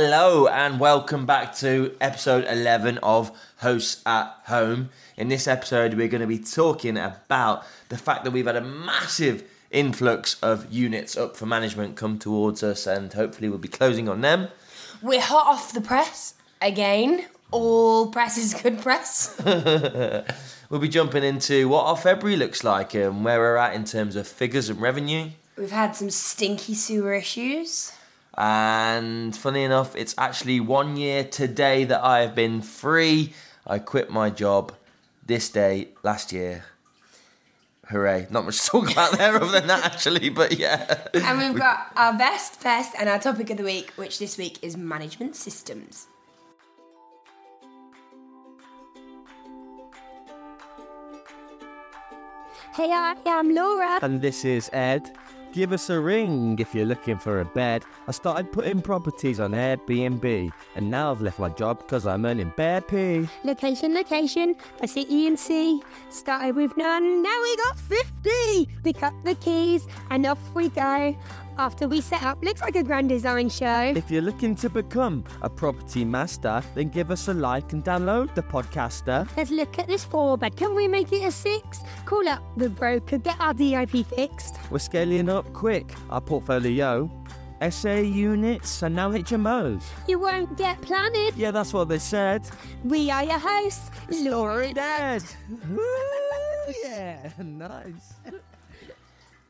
Hello and welcome back to episode 11 of Hosts at Home. In this episode, we're going to be talking about the fact that we've had a massive influx of units up for management come towards us, and hopefully, we'll be closing on them. We're hot off the press again. All press is good press. We'll be jumping into what our February looks like and where we're at in terms of figures and revenue. We've had some stinky sewer issues. And funny enough, it's actually one year today that I have been free. I quit my job this day last year. Hooray. Not much to talk about there other than that, actually, but yeah. And we've got our best, best, and our topic of the week, which this week is management systems. Hey, I am Laura. And this is Ed. Give us a ring if you're looking for a bed. I started putting properties on Airbnb, and now I've left my job because I'm earning bare pay. Location, location. I see E and C. Started with none, now we got 50. Pick up the keys, and off we go. After we set up, looks like a grand design show. If you're looking to become a property master, then give us a like and download the podcaster. Let's look at this four bed. Can we make it a six? Call up the broker, get our DIP fixed. We're scaling up quick. Our portfolio, SA units, and now HMOs. You won't get planted. Yeah, that's what they said. We are your hosts, Laura. Woo, yeah, nice.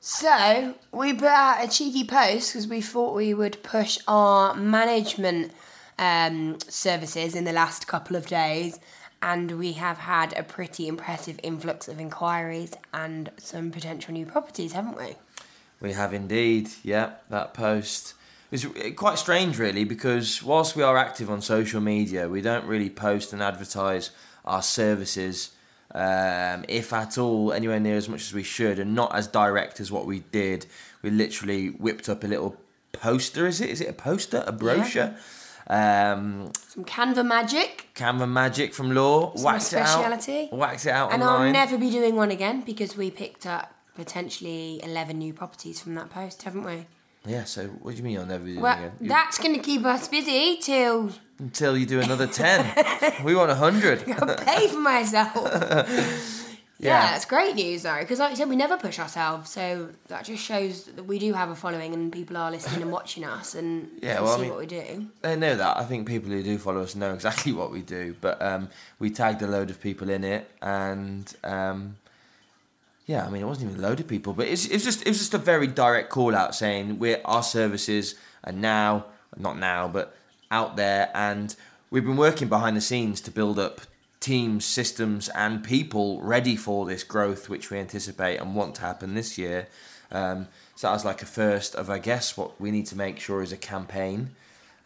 So, we put out a cheeky post because we thought we would push our management um, services in the last couple of days, and we have had a pretty impressive influx of inquiries and some potential new properties, haven't we? We have indeed, yeah, that post. It's quite strange, really, because whilst we are active on social media, we don't really post and advertise our services, um, if at all, anywhere near as much as we should, and not as direct as what we did. We literally whipped up a little poster, is it? Is it a poster? A brochure? Um, Some Canva magic, Canva Magic from Law. My Waxed it out. Waxed it out and online. I'll never be doing one again because we picked up potentially 11 new properties from that post, haven't we? Yeah, so what do you mean you'll never do it Well, again? You- that's going to keep us busy till Until you do another 10. we want 100. I'll pay for myself. yeah. Yeah. it's great news though, because like I said, we never push ourselves, so that just shows that we do have a following and people are listening and watching us and Yeah, well, I mean- what we do. They know that. I think people who do follow us know exactly what we do. But um, we tagged a load of people in it, and um, yeah, I mean, it wasn't even a load of people, but it's, it's just it was just a very direct call out saying we're our services are now not now, but out there, and we've been working behind the scenes to build up teams, systems, and people ready for this growth, which we anticipate and want to happen this year. Um, so that was like a first of, I guess, what we need to make sure is a campaign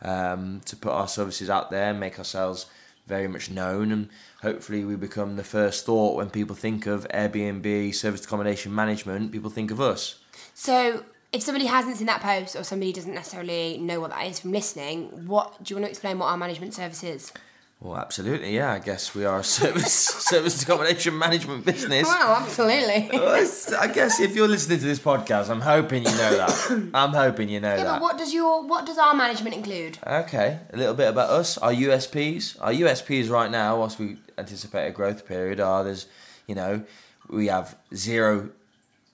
um, to put our services out there, make ourselves very much known, and hopefully we become the first thought when people think of Airbnb service accommodation management. People think of us. So, if somebody hasn't seen that post or somebody doesn't necessarily know what that is from listening, what do you want to explain what our management service is? Well, absolutely, yeah. I guess we are a service service accommodation management business. Wow, absolutely. I guess if you're listening to this podcast, I'm hoping you know that. I'm hoping you know yeah, that. but what does your what does our management include? Okay, a little bit about us, our USPs. Our USPs right now, whilst we anticipate a growth period, are there's, you know, we have zero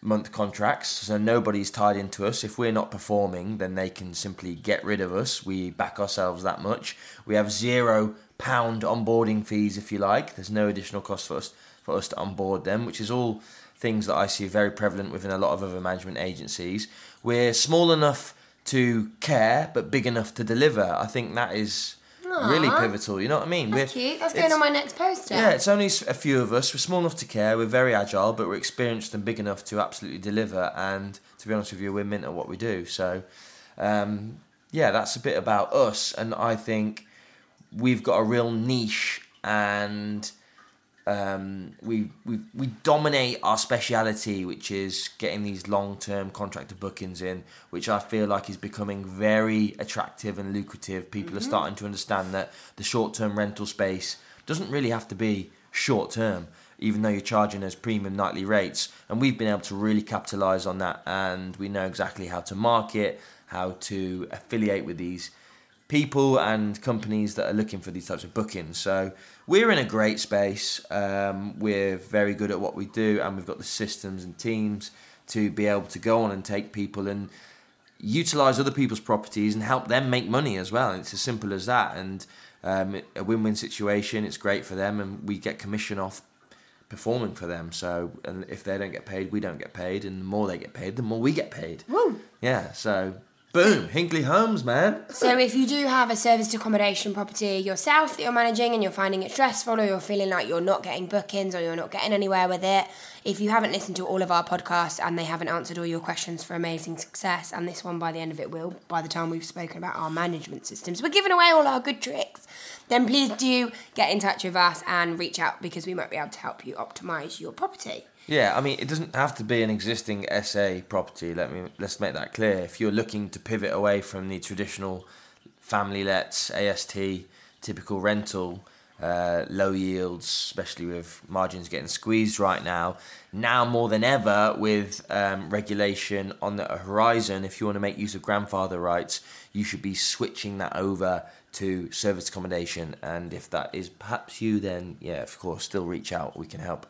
month contracts, so nobody's tied into us. If we're not performing, then they can simply get rid of us. We back ourselves that much. We have zero pound onboarding fees, if you like. There's no additional cost for us for us to onboard them, which is all things that I see very prevalent within a lot of other management agencies. We're small enough to care, but big enough to deliver. I think that is really pivotal. You know what I mean? That's We're- cute. That's going on my next poster. yeah, it's only a few of us. We're small enough to care. We're very agile, but we're experienced and big enough to absolutely deliver. And to be honest with you, we're mint at what we do. So, um, yeah, that's a bit about us. And I think we've got a real niche, and um, we we we dominate our speciality, which is getting these long term contractor bookings in, which I feel like is becoming very attractive and lucrative. People are starting to understand that the short term rental space doesn't really have to be short term, even though you're charging those premium nightly rates. And we've been able to really capitalize on that, and we know exactly how to market, how to affiliate with these people and companies that are looking for these types of bookings. So we're in a great space. Um, we're very good at what we do, and we've got the systems and teams to be able to go on and take people and utilize other people's properties and help them make money as well. And it's as simple as that. And um, a win-win situation. It's great for them, and we get commission off performing for them. So, and if they don't get paid, we don't get paid, and the more they get paid, the more we get paid. Woo. Yeah. So, boom, Hinkley Homes, man. So if you do have a serviced accommodation property yourself that you're managing and you're finding it stressful or you're feeling like you're not getting bookings or you're not getting anywhere with it, if you haven't listened to all of our podcasts and they haven't answered all your questions for amazing success, and this one by the end of it will, by the time we've spoken about our management systems, we're giving away all our good tricks, then please do get in touch with us and reach out because we might be able to help you optimize your property. Yeah, I mean, it doesn't have to be an existing SA property. Let me let's make that clear. If you're looking to pivot away from the traditional family lets, AST, typical rental, uh, low yields, especially with margins getting squeezed right now, now more than ever with um, regulation on the horizon, if you want to make use of grandfather rights, you should be switching that over to service accommodation. And if that is perhaps you, then yeah, of course, still reach out. We can help.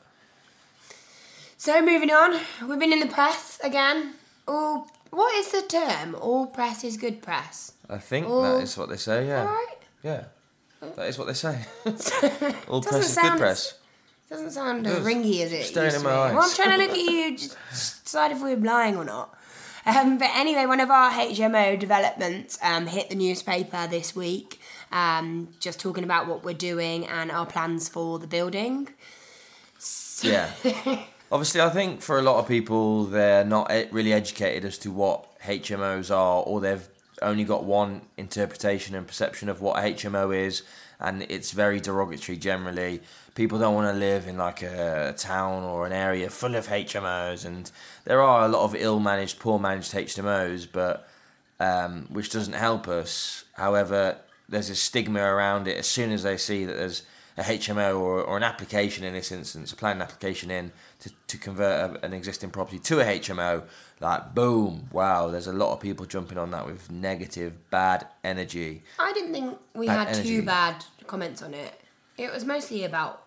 So moving on, we've been in the press again. All what is the term? All press is good press. I think Oh. that is what they say. Yeah, Alright. yeah, that is what they say. All press is good press. Doesn't sound does. ringy as it Staring used in my eyes. Well, I'm trying to look at you, just decide if we're lying or not. Um, but anyway, one of our HMO developments um, hit the newspaper this week, um, just talking about what we're doing and our plans for the building. Yeah. Obviously, I think for a lot of people, they're not really educated as to what HMOs are, or they've only got one interpretation and perception of what HMO is, and it's very derogatory generally. People don't want to live in like a town or an area full of HMOs, and there are a lot of ill managed, poor managed HMOs, but um, which doesn't help us. However, there's a stigma around it as soon as they see that there's a HMO or, or an application in this instance, a planning application in to, to convert a, an existing property to a HMO, like boom, wow, there's a lot of people jumping on that with negative, bad energy. I didn't think we Bad had energy. too bad comments on it. It was mostly about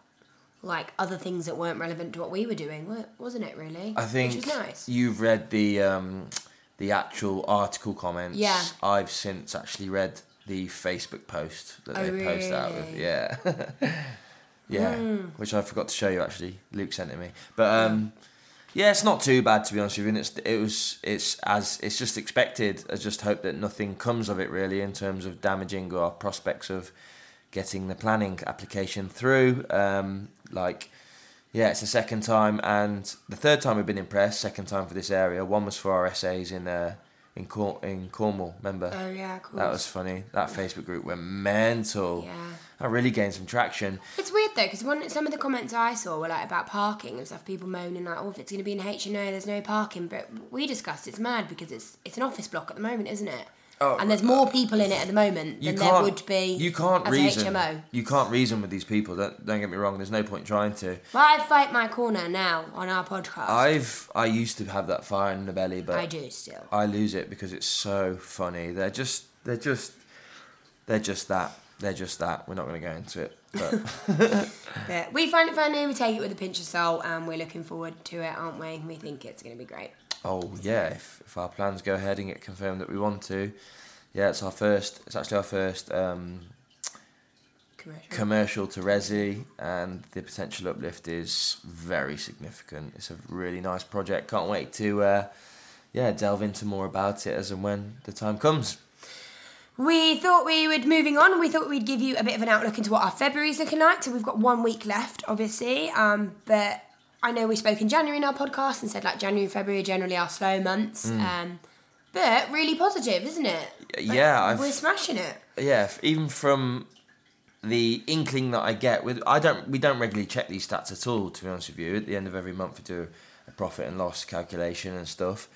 like other things that weren't relevant to what we were doing, wasn't it? Really, I think which was nice. you've read the um, the actual article comments. Yeah. I've since actually read the Facebook post that Oh, they post out with. Yeah. yeah. Which I forgot to show you actually. Luke sent it me. But um yeah, it's not too bad to be honest with you. And it's it was it's as it's just expected. I just hope that nothing comes of it really in terms of damaging our prospects of getting the planning application through. Um, like, yeah, it's the second time and the third time we've been impressed. Second time for this area. One was for our SAs in uh, in Cor- in Cornwall. Remember? Oh yeah, cool. That was funny. That Facebook group went mental. Yeah. I really gained some traction. It's weird though, because some of the comments I saw were like about parking and stuff. People moaning like, "Oh, if it's going to be in HMO, there's no parking." But we discussed it's mad because it's it's an office block at the moment, isn't it? Oh, and there's more people in it at the moment than there would be. You can't as reason. HMO. You can't reason with these people. Don't don't get me wrong. There's no point trying to. Well, I fight my corner now on our podcast. I've I used to have that fire in the belly, but I do still. I lose it because it's so funny. They're just they're just they're just that. They're just that. We're not going to go into it. But But we find it funny. We take it with a pinch of salt, and we're looking forward to it, aren't we? We think it's going to be great. Oh yeah, if, if our plans go ahead and get confirmed that we want to, yeah, it's our first. It's actually our first um, Commercial. commercial to Resi, and the potential uplift is very significant. It's a really nice project. Can't wait to uh, yeah delve into more about it as and when the time comes. We thought we would moving on. We thought we'd give you a bit of an outlook into what our February's looking like. So we've got one week left, obviously. Um, but I know we spoke in January in our podcast and said like January and February are generally our slow months. Um, but really positive, isn't it? Like, Yeah, I've- we're smashing it. yeah, even from the inkling that I get with I don't we don't regularly check these stats at all. To be honest with you, at the end of every month we do a profit and loss calculation and stuff.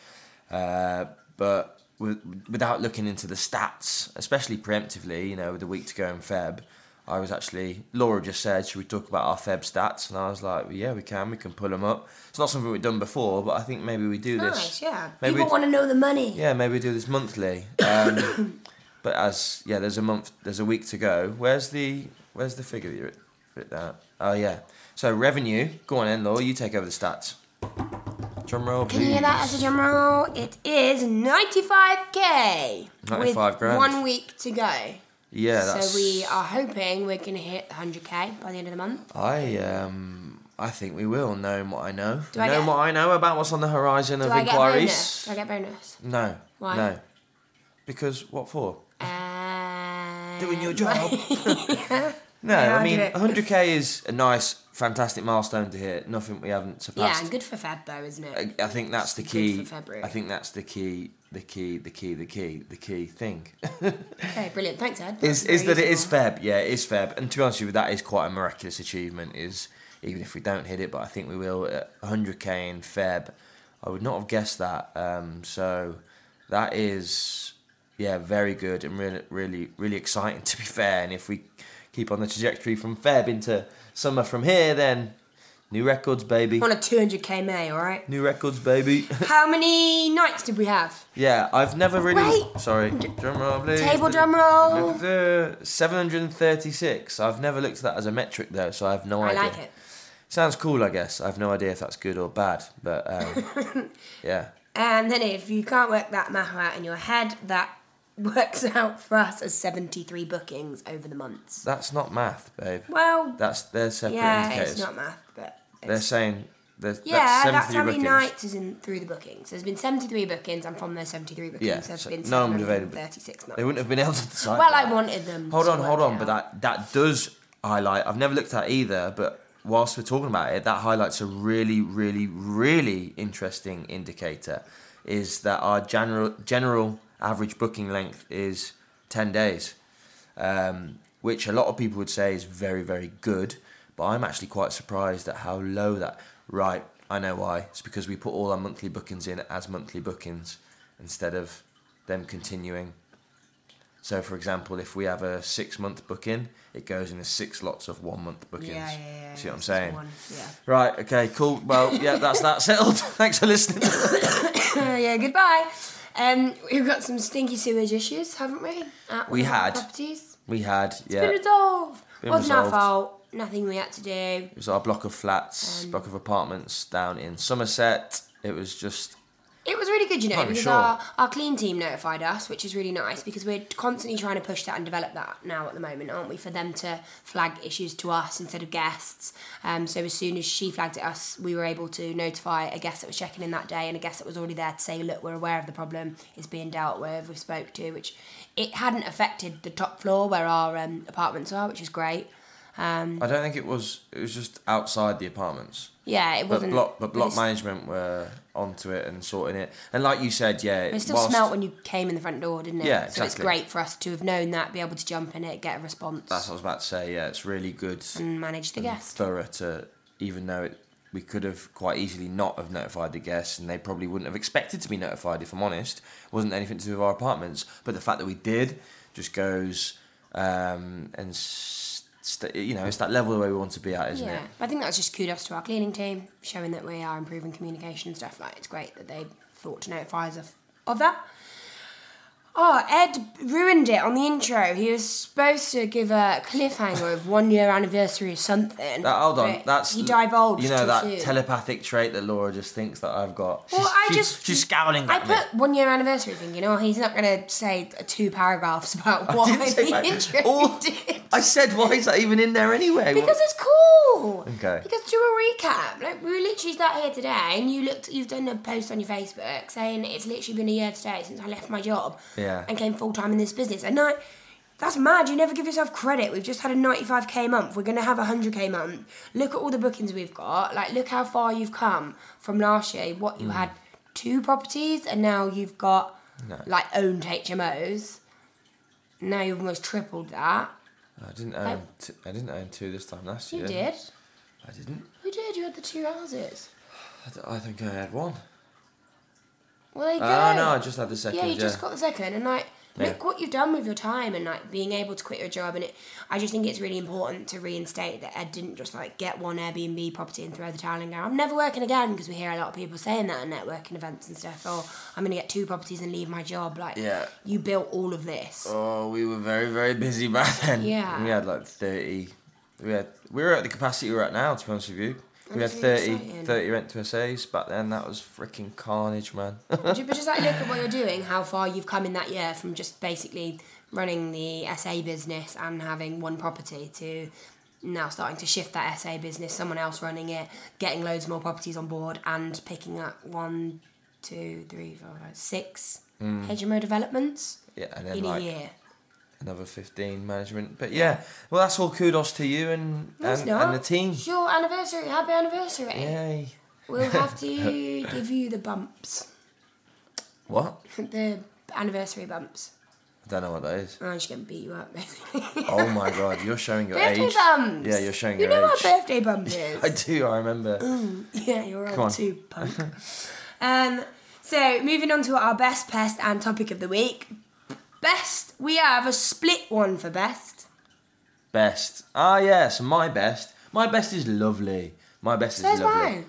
Uh, but with, without looking into the stats, especially preemptively, you know, with a week to go in Feb, I was actually Laura just said, "Should we talk about our Feb stats?" And I was like, "Yeah, we can. We can pull them up." It's not something we've done before, but I think maybe we do this. Yeah. Maybe People want to know the money. Yeah, maybe we do this monthly. Um, But as yeah, there's a month, there's a week to go. Where's the where's the figure that you writ- writ down? Oh yeah. So revenue. Go on, then, Law. You take over the stats. Drum roll, Can you hear that as a drum roll? It is 95k. 95 with grand. one week to go. Yeah, that's. So we are hoping we're going to hit 100k by the end of the month. I um. I think we will. Knowing what I know, Do I knowing get- what I know about what's on the horizon Do of I get bonus? inquiries. Do I get bonus? No. Why? No. Because what for? Um, Doing your job. No, I mean, 100k is a nice, fantastic milestone to hit. Nothing we haven't surpassed. yeah, and good for Feb though, isn't it? I, I think that's the key. Good for February. I think that's the key. The key. The key. The key. The key thing Okay, brilliant. Thanks, Ed. is That's is very that it is. Feb. Yeah, it is Feb. And to be honest with you, that is quite a miraculous achievement. Is even if we don't hit it, but I think we will at 100k in Feb. I would not have guessed that. Um, so that is yeah very good and really really really exciting to be fair. And if we keep on the trajectory from Feb into summer from here, then new records, baby. On a 200k May, all right. New records, baby. How many nights did we have? Yeah, I've never really. Wait. Sorry, drum roll, please. Table drum roll. Seven hundred and thirty-six. I've never looked at that as a metric though, so I have no I idea. I like it. Sounds cool, I guess. I have no idea if that's good or bad, but um, yeah. And then if you can't work that math out in your head, that works out for us as 73 bookings over the months. That's not math, babe. Well, That's they're separate yeah, indicators. it's not math, but They're saying there's yeah, that's, that's, 73 how many bookings. nights is in through the bookings. There's been 73 bookings, and from those 73 bookings, Yeah, there's so been no one available. 36 nights. They wouldn't have been able to decide. Well, that. I wanted them. Hold on, hold on, but that that does highlight. I've never looked at either, but whilst we're talking about it, that highlights a really, really, really interesting indicator. Is that our general general average booking length is ten days, um, which a lot of people would say is very, very good. But I'm actually quite surprised at how low that. Right, I know why. It's because we put all our monthly bookings in as monthly bookings instead of them continuing so, for example, if we have a six month booking, it goes in as six lots of one month bookings. Yeah, yeah, yeah. See what I'm saying? one, Yeah. Right, okay, cool. Well, yeah, that's that settled. Thanks for listening. Yeah, goodbye. Um, we've got some stinky sewage issues, haven't we? At We one of our had. Properties. We had, yeah, Been it resolved. Been Wasn't our fault. Nothing we had to do. It was our block of flats, Um, block of apartments down in Somerset. It was just, It was really good, you know, I'm because sure. our, our clean team notified us, which is really nice because we're constantly trying to push that and develop that now at the moment, aren't we? For them to flag issues to us instead of guests. Um, so as soon as she flagged it us, we were able to notify a guest that was checking in that day and a guest that was already there to say, look, we're aware of the problem, it's being dealt with, we spoke to, which it hadn't affected the top floor where our um, apartments are, which is great. Um, I don't think it was, it was just outside the apartments. yeah, it wasn't. block, but block management were onto it and sorting it. And like you said, yeah, It still whilst- smelt when you came in the front door, didn't it? Yeah, exactly. So it's great for us to have known that, be able to jump in it, get a response, That's what I was about to say. Yeah, it's really good. and manage the guest. thorough to even though it, we could have quite easily not have notified the guests and they probably wouldn't have expected to be notified if I'm honest it wasn't anything to do with our apartments but the fact that we did just goes um, and st- uh, you know it's that level where we want to be at isn't Yeah, it I think that's just kudos to our cleaning team, showing that we are improving communication and stuff. Like it's great that they thought to notify us of, of that. Oh, Ed ruined it on the intro. He was supposed to give a cliffhanger of one year anniversary or something. that, hold on that's he divulged. you know that soon. telepathic trait that Laura just thinks that I've got Well, she's, I she's, just she's scowling I me put one year anniversary thing. You know, he's not going to say two paragraphs about I why the that. intro All- did. I said why is that even in there anyway Because it's cool. Okay. Because do a recap. Like we were literally sat here today, and you looked. You've done a post on your Facebook saying it's literally been a year today since I left my job. Yeah. And came full time in this business. And I, that's mad. You never give yourself credit. We've just had a 95k month. We're gonna have a 100k month. Look at all the bookings we've got. Like look how far you've come from last year. What Mm. you had two properties, and now you've got like owned HMOs. Now you've almost tripled that. I didn't own t- I didn't own two this time last You year You did. I didn't You did. You had the two houses. I, d- I think I had one Well, there you ah, go. Oh no, I just had the second. yeah, you yeah. just got the second, and like Yeah. Look what you've done with your time and like being able to quit your job and it I just think it's really important to reinstate that Ed didn't just like get one Airbnb property and throw the towel in and go, I'm never working again because we hear a lot of people saying that at networking events and stuff, or I'm gonna get two properties and leave my job. Like Yeah. you built all of this. Oh, we were very, very busy back then. Yeah. We had like 30. We had we were at the capacity we're at now, to be honest with you. We had That's 30, 30 rent to SAs back then. That was freaking carnage, man. but just like look at what you're doing, how far you've come in that year from just basically running the SA business and having one property to now starting to shift that SA business, someone else running it, getting loads more properties on board, and picking up one, two, three, four, five, six HMO developments yeah, and then in a year. Another 15 management. But yeah, well, that's all kudos to you and, No, and, and the team. It's your anniversary. Happy anniversary. Yay. We'll have to give you the bumps, What? the anniversary bumps. I don't know what that is. I'm just gonna beat you up, basically. Oh my god, you're showing your birthday age. bumps. Yeah, you're showing You your know age. what birthday bump is? I do, I remember. Yeah, you're Come on. too, punk. um, so moving on to our best pest and topic of the week. Best, we have a split one for best. Best. Ah, yes, my best. My best is lovely. My best Says is lovely. mine.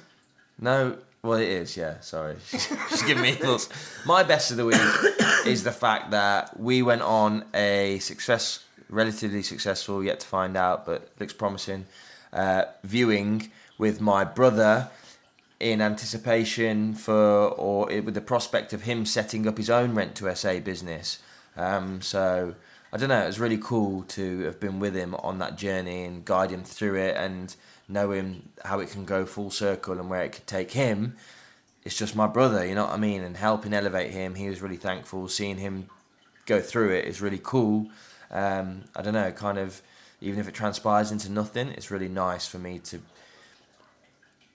No, well, it is, yeah, sorry. Just give me thoughts. My best of the week is the fact that we went on a success, relatively successful, yet to find out, but looks promising, uh, viewing with my brother in anticipation for, or with the prospect of him setting up his own rent to SA business. Um, so I don't know. It was really cool to have been with him on that journey and guide him through it and know him how it can go full circle and where it could take him. It's just my brother, you know what I mean, and helping elevate him. He was really thankful. Seeing him go through it is really cool. Um, I don't know, kind of, even if it transpires into nothing, it's really nice for me to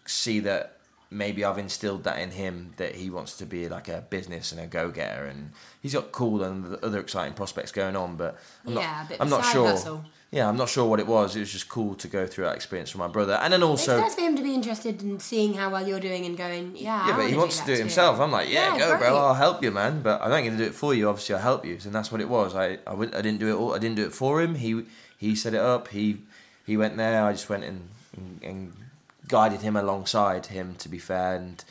see that maybe I've instilled that in him that he wants to be like a business and a go getter, and he's got cool and other exciting prospects going on. But I'm Yeah, not, I'm not sure. Yeah, I'm not sure what it was. It was just cool to go through that experience with my brother, and then also. it's nice for him to be interested in seeing how well you're doing and going, yeah. I but he wants do to do it too. himself. I'm like, yeah, Yeah, go, great. bro. I'll help you, man. But I'm not going to do it for you. Obviously, I'll help you, and that's what it was. I, I didn't do it all. I didn't do it for him. He, he set it up. He, he went there. I just went and, and, and guided him alongside him. To be fair, and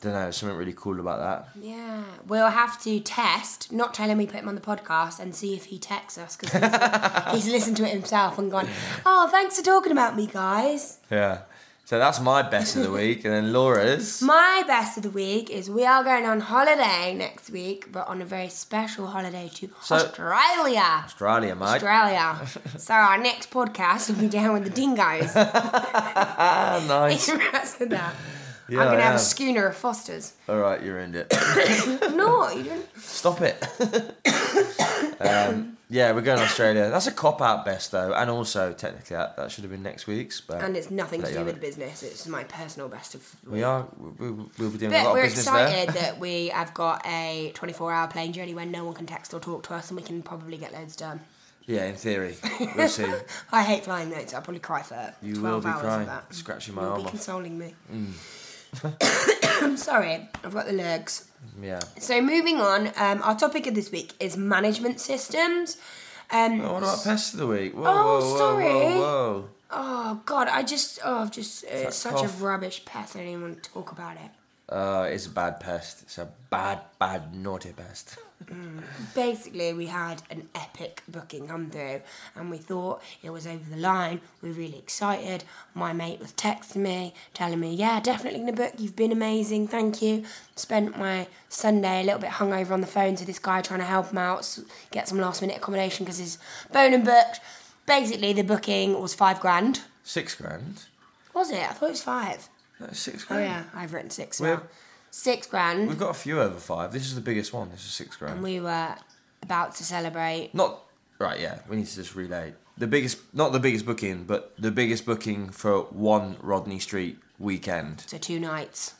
I don't know, something really cool about that. Yeah, we'll have to test, not tell him we put him on the podcast, and see if he texts us because he's, he's listened to it himself and gone, "Oh, thanks for talking about me, guys." Yeah. So that's my best of the week, and then Laura's. My best of the week is we are going on holiday next week, but on a very special holiday to So- Australia. Australia, mate. Australia. so our next podcast will be down with the dingoes. Ah, nice. With that. Yeah, I'm gonna have a schooner of Fosters. All right, you ruined it. no, you didn't. Stop it. um, yeah, we're going to Australia. That's a cop out best though, and also technically that, that should have been next week's. But And it's nothing to do with it. business. It's my personal best of. we are. We, we'll be doing a lot of But lot we're excited that we have got a 24 hour plane journey when no one can text or talk to us and we can probably get loads done. Yeah, in theory, we'll see. I hate flying though, so I'll probably cry for You 12 will be hours crying, of that. scratching my You'll arm be off. Mm. consoling me. I'm sorry, I've got the lurgs. Yeah. So moving on, um, our topic of this week is management systems. Um, Oh, what about pest of the week? Whoa, Oh, whoa, whoa, sorry. whoa, whoa. oh God, I just, oh, I've just, uh, it's such cough? a rubbish pest. I don't even want to talk about it. Uh, it's a bad pest. It's a bad, bad, naughty pest. Basically we had an epic booking come through and we thought it was over the line. We were really excited. My mate was texting me telling me yeah definitely gonna book. You've been amazing. Thank you. Spent my sunday a little bit hungover on the phone to this guy trying to help him out get some last minute accommodation because his bone and booked. Basically the booking was five grand. Six grand. was it? I thought it was five. No, six Oh grand. yeah i've written six We're- now six grand We've got a few over five. This is the biggest one. This is six grand. and we were about to celebrate Not right. Yeah, we need to just relay the biggest, not the biggest booking, but the biggest booking for one Rodney Street weekend. So two nights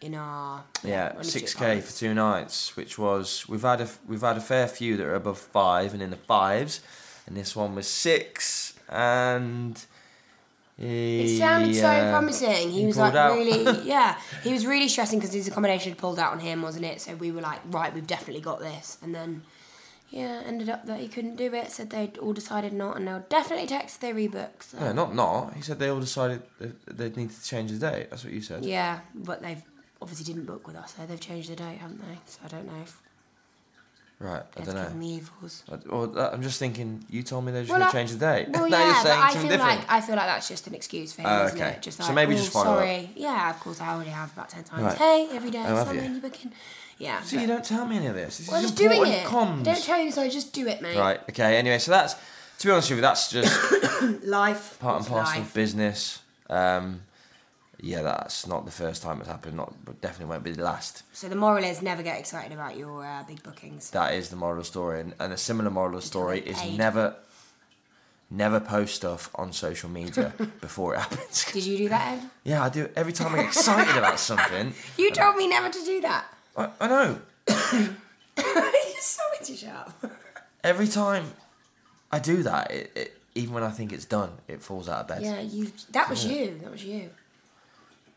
in our Yeah, six k for two nights, which was we've had a we've had a fair few that are above five and in the fives, and this one was six and. It sounded so uh, promising. He, he was like out. really, yeah. He was really stressing because his accommodation had pulled out on him, wasn't it? So we were like, right, we've definitely got this. And then Yeah, ended up that he couldn't do it. Said they'd all decided not, and they'll definitely text their rebook. So. No, not not. He said they all decided that they needed to change the date. That's what you said. Yeah, but they've obviously didn't book with us, so they've changed the date, haven't they? So I don't know if Right. I don't know. evils. I- Well, that- I'm just thinking. You told me they were just Well, going I- to change the date. Well, now yeah, you're but I feel different. like I feel like that's just an excuse for him, Oh, isn't okay. it? Just So like, maybe oh, just up. sorry. Yeah, of course I already have about ten times. Right. Hey, every day, Oh, have someone you? you booking. Yeah. So but- you don't tell me any of this. This well, is just doing it. comms. Don't tell you, so just do it, mate. Right. Okay. Anyway, so that's to be honest with you, that's just Life. part and parcel of business. Um, yeah, that's not the first time it's happened. Not, but definitely won't be the last. So the moral is never get excited about your uh, big bookings. That is the moral of the story, and, and a similar moral of the story is never, never post stuff on social media before it happens. Did you do that, Ed? yeah, I do. Every time I get excited about something, You told me never to do that. I, I know. You're so into shut up. Every time I do that, it, it, even when I think it's done, it falls out of bed. Yeah, you. That was you. That was you.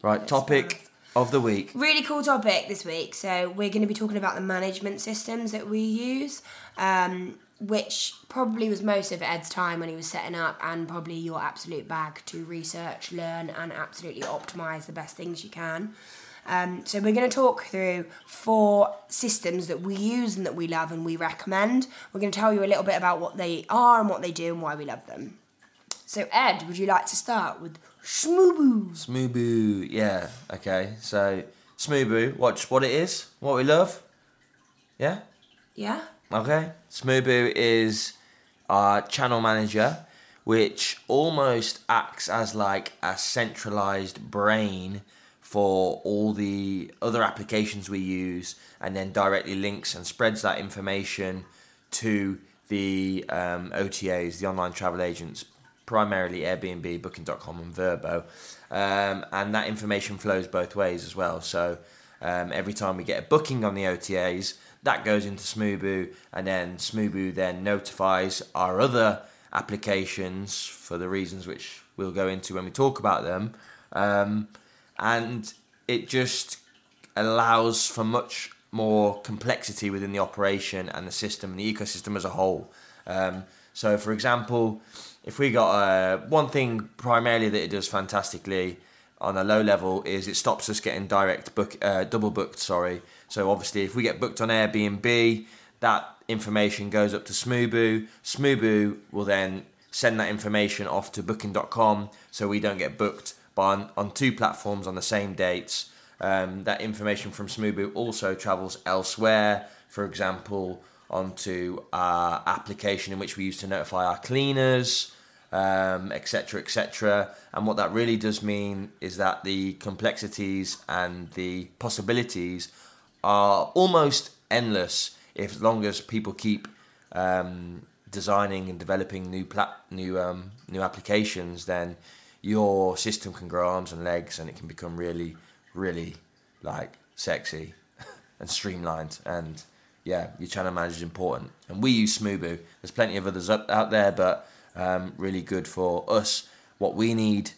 Right. Topic of the week. Really cool topic this week. So we're going to be talking about the management systems that we use, um, which probably was most of Ed's time when he was setting up, and probably your absolute bag to research, learn, and absolutely optimize the best things you can. Um, so we're going to talk through four systems that we use and that we love and we recommend. We're going to tell you a little bit about what they are and what they do and why we love them. So Ed, would you like to start with Schmooboo? Smoobu, yeah, okay. So Smoobu, watch what it is, what we love. Yeah, Yeah. okay. Smoobu is our channel manager, which almost acts as like a centralized brain for all the other applications we use, and then directly links and spreads that information to the um, OTAs, the online travel agents, primarily Airbnb, Booking.com, and Vrbo. Um, and that information flows both ways as well. So um, every time we get a booking on the OTAs, that goes into Smoobu, and then Smoobu then notifies our other applications for the reasons which we'll go into when we talk about them. Um, and it just allows for much more complexity within the operation and the system and the ecosystem as a whole. Um, so, for example, if we got uh, one thing primarily that it does fantastically on a low level is it stops us getting direct book, uh, double booked. Sorry. So obviously, if we get booked on Airbnb, that information goes up to Smoobu. Smoobu will then send that information off to Booking.com, so we don't get booked by on, on two platforms on the same dates. Um, that information from Smoobu also travels elsewhere. For example, onto our application in which we use to notify our cleaners, um, etc., etc. And what that really does mean is that the complexities and the possibilities are almost endless if as long as people keep um, designing and developing new plat- new um, new applications, then your system can grow arms and legs, and it can become really, really like sexy and streamlined. And yeah, your channel manager is important. And we use Smoobu. There's plenty of others up, out there, but um, really good for us. What we need,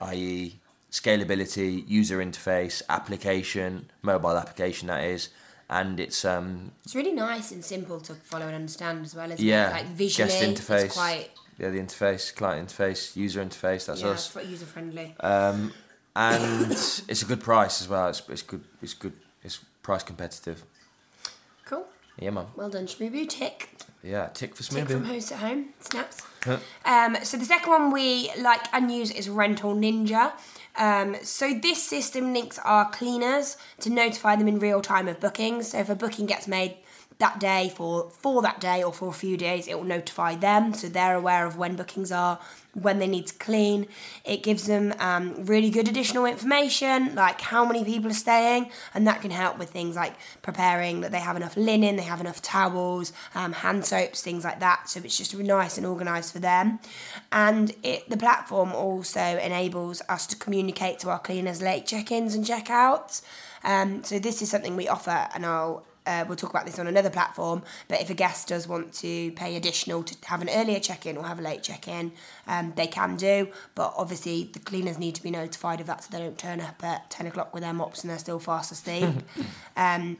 i.e., scalability, user interface, application, mobile application that is, and it's um It's really nice and simple to follow and understand as well, isn't yeah it? Like visually, guest interface, it's quite yeah the interface, client interface, user interface. That's yeah, us. user friendly. Um, and it's a good price as well. It's, it's good. It's good. It's price competitive. Yeah, man. Well done, Shmoo Tick. Yeah, tick for Tick from Smoobu. host at home. Snaps. Huh. Um, so the second one we like and use is Rental Ninja. Um, so this system links our cleaners to notify them in real time of bookings. So if a booking gets made that day for for that day or for a few days, it will notify them so they're aware of when bookings are, when they need to clean. It gives them um, really good additional information like how many people are staying, and that can help with things like preparing that they have enough linen, they have enough towels, um, hand soaps, things like that. So it's just nice and organised for them. And it the platform also enables us to communicate to our cleaners late check-ins and check-outs. Um, so this is something we offer, and I'll uh, we'll talk about this on another platform. But if a guest does want to pay additional to have an earlier check-in or have a late check-in, um, they can do. But obviously, the cleaners need to be notified of that, so they don't turn up at ten o'clock with their mops and they're still fast asleep. um,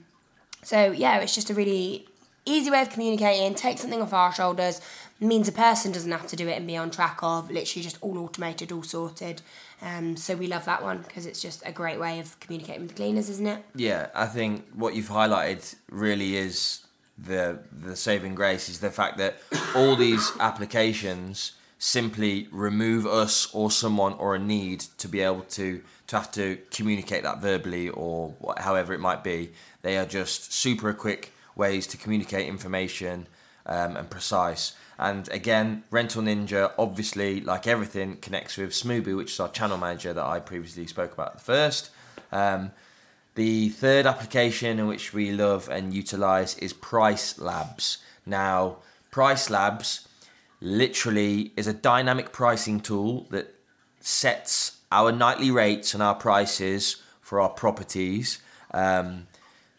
so yeah, it's just a really easy way of communicating, take something off our shoulders, means a person doesn't have to do it and be on track of, literally just all automated, all sorted. Um, so we love that one because it's just a great way of communicating with cleaners, isn't it? Yeah, I think what you've highlighted really is the the saving grace is the fact that all these applications simply remove us or someone or a need to be able to to have to communicate that verbally or however it might be. They are just super quick ways to communicate information um, and precise. And again, Rental Ninja, obviously, like everything, connects with Smoobu, which is our channel manager that I previously spoke about first. Um, the third application in which we love and utilize is Price Labs. Now, Price Labs literally is a dynamic pricing tool that sets our nightly rates and our prices for our properties. Um,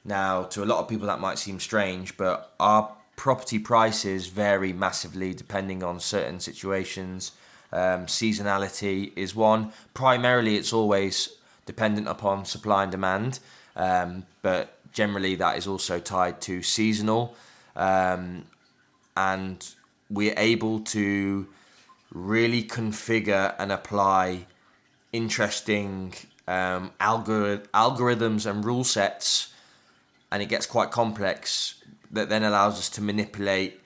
now, to a lot of people, that might seem strange, but our property prices vary massively depending on certain situations. Um, seasonality is one. Primarily, it's always dependent upon supply and demand, um, but generally, that is also tied to seasonal. Um, and we're able to really configure and apply interesting um, algor- algorithms and rule sets, and it gets quite complex. That then allows us to manipulate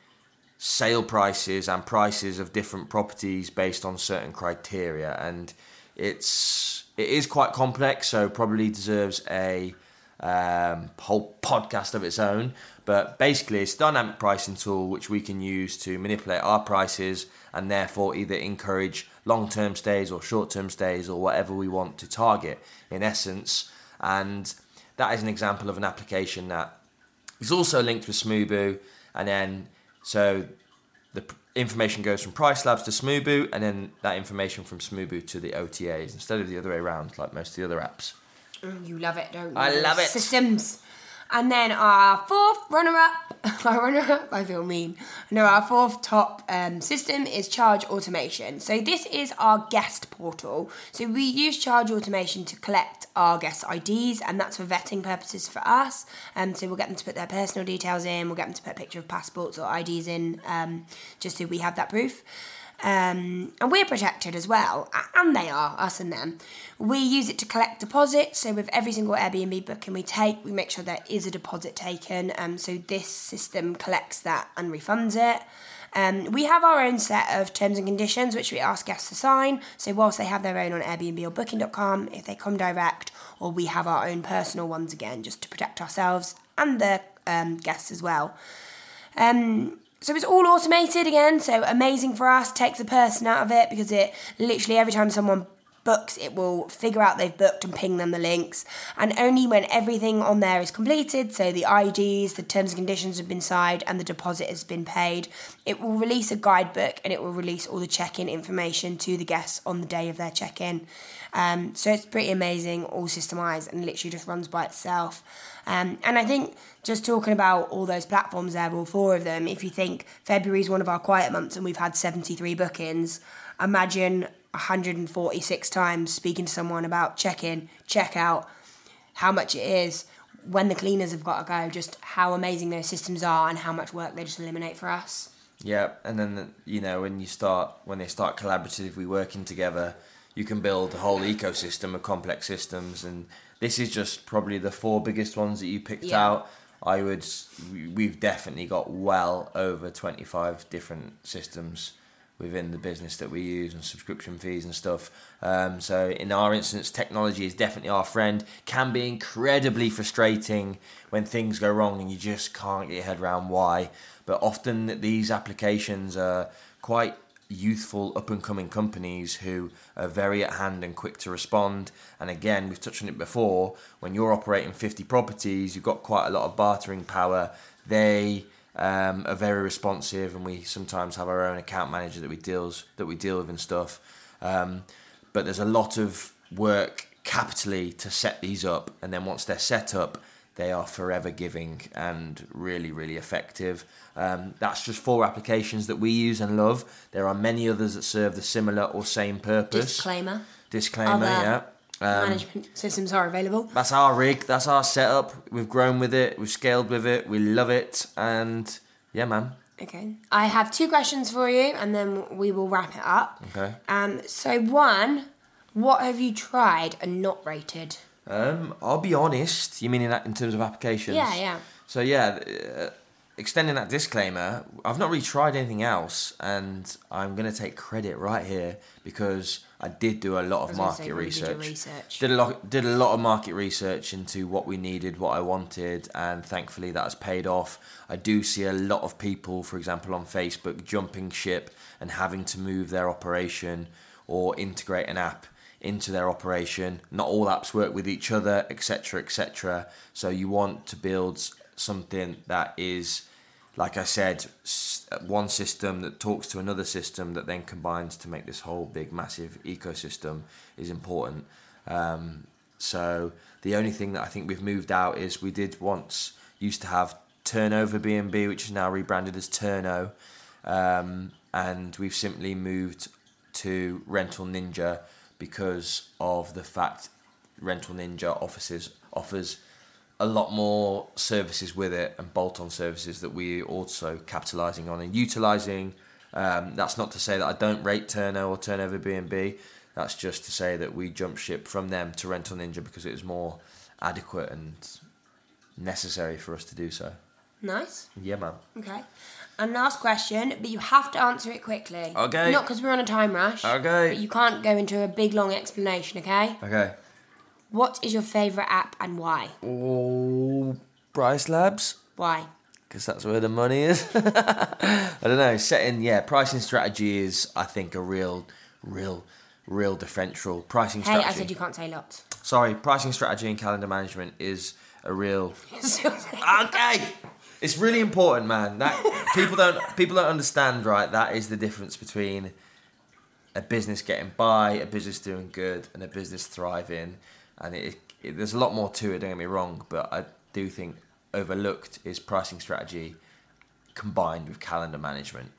sale prices and prices of different properties based on certain criteria, and it's it is quite complex. So probably deserves a um, whole podcast of its own. But basically, it's a dynamic pricing tool which we can use to manipulate our prices and therefore either encourage long term stays or short term stays or whatever we want to target in essence. And that is an example of an application that is also linked with Smoobu. And then, so the information goes from Price Labs to Smoobu, and then that information from Smoobu to the OTAs instead of the other way around, like most of the other apps. Oh, you love it, don't you? I love it. Systems. And then our fourth runner up, our runner up, I feel mean. No, our fourth top um, system is Charge Automation. So this is our guest portal. So we use Charge Automation to collect our guest IDs, and that's for vetting purposes for us. Um, so we'll get them to put their personal details in, we'll get them to put a picture of passports or IDs in, um, just so we have that proof. Um, and we're protected as well, and they are, us and them. We use it to collect deposits, so with every single Airbnb booking we take, we make sure there is a deposit taken, um, so this system collects that and refunds it. Um, we have our own set of terms and conditions which we ask guests to sign. So, whilst they have their own on Airbnb or Booking.com, if they come direct, or we have our own personal ones again, just to protect ourselves and the um, guests as well. Um, so it's all automated again, so amazing for us, takes the person out of it because it literally every time someone books, it will figure out they've booked and ping them the links. And only when everything on there is completed, so the IDs, the terms and conditions have been signed, and the deposit has been paid, it will release a guidebook and it will release all the check in information to the guests on the day of their check in. Um, so it's pretty amazing, all systemized, and literally just runs by itself. Um, and I think just talking about all those platforms there, all four of them, if you think February is one of our quiet months and we've had 73 bookings, imagine 146 times speaking to someone about check in, check out, how much it is when the cleaners have got to go, just how amazing those systems are and how much work they just eliminate for us. Yeah, and then you know when you start when they start collaboratively working together, you can build a whole ecosystem of complex systems, and this is just probably the four biggest ones that you picked Yeah. out. I would, we've definitely got well over twenty five different systems within the business that we use and subscription fees and stuff. Um, so in our instance, technology is definitely our friend. Can be incredibly frustrating when things go wrong and you just can't get your head around why. But often these applications are quite youthful up and coming companies who are very at hand and quick to respond. And again, we've touched on it before, when you're operating 50 properties, you've got quite a lot of bartering power. They um, are very responsive, and we sometimes have our own account manager that we deals that we deal with and stuff. Um, but there's a lot of work capitally to set these up, and then once they're set up, they are forever giving and really, really effective. Um, that's just four applications that we use and love. There are many others that serve the similar or same purpose. Disclaimer. Disclaimer, Other. yeah. Management systems are available. That's our rig. That's our setup. We've grown with it. We've scaled with it. We love it. And yeah, man. Okay. I have two questions for you, and then we will wrap it up. Okay. Um. So one, what have you tried and not rated? Um, I'll be honest. You mean in, in terms of applications? Yeah, yeah. So yeah, uh, extending that disclaimer, I've not really tried anything else, and I'm gonna take credit right here because I did do a lot of market say, you did research. research. Did a lot. Did a lot of market research into what we needed, what I wanted, and thankfully that has paid off. I do see a lot of people, for example, on Facebook, jumping ship and having to move their operation or integrate an app into their operation. Not all apps work with each other, etc., etc. So you want to build something that is, like I said, one system that talks to another system that then combines to make this whole big, massive ecosystem is important. Um, so the only thing that I think we've moved out is we did once used to have Turnover B&B, which is now rebranded as Turno, um, and we've simply moved to Rental Ninja because of the fact Rental Ninja offices offers a lot more services with it and bolt-on services that we are also capitalising on and utilising. Um, that's not to say that I don't rate Turno or Turnover B&B. That's just to say that we jumped ship from them to Rental Ninja because it was more adequate and necessary for us to do so. Nice. Yeah, man. Okay. And last question, but you have to answer it quickly. Okay. Not because we're on a time rush. Okay. But you can't go into a big long explanation, okay? Okay. What is your favourite app and why? Oh, Price Labs. Why? because that's where the money is. I don't know. Setting, yeah, pricing strategy is, I think, a real, real, real differential. Pricing Hey, strategy. I said you can't say lots. Sorry, pricing strategy and calendar management is a real. okay, it's really important, man. That people don't people don't understand, right? That is the difference between a business getting by, a business doing good, and a business thriving. And it, it there's a lot more to it. Don't get me wrong, but I do think overlooked is pricing strategy combined with calendar management.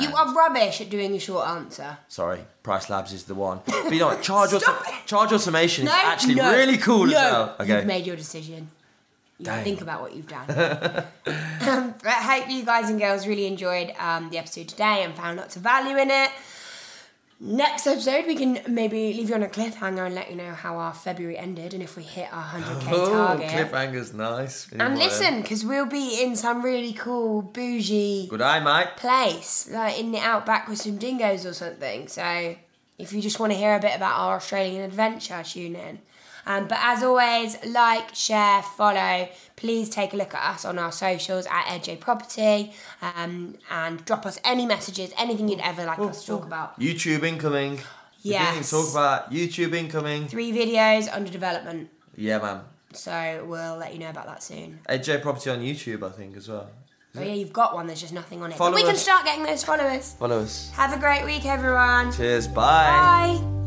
you are rubbish at doing a short answer. Sorry, Price Labs is the one. But you know what? Charge, auto- charge automation No, is actually no, really cool no. as well. Okay. You've made your decision. You Dang. think about what you've done. um, but I hope you guys and girls really enjoyed um, the episode today and found lots of value in it. Next episode, we can maybe leave you on a cliffhanger and let you know how our February ended and if we hit our 100k Oh, target. cliffhanger's nice. And listen, because we'll be in some really cool, bougie Good eye, mate. place, like in the outback with some dingoes or something. So if you just want to hear a bit about our Australian adventure, tune in. Um, but as always, like, share, follow. Please take a look at us on our socials at EdJ Property um, and drop us any messages, anything you'd ever like us to talk about. YouTube incoming. We didn't talk about. YouTube incoming. Three videos under development. Yeah, man. So we'll let you know about that soon. EdJ Property on YouTube, I think, as well. Oh yeah, you've got one. There's just nothing on it. Follow but we can start getting those followers. Follow us. Have a great week, everyone. Cheers. Bye. Bye.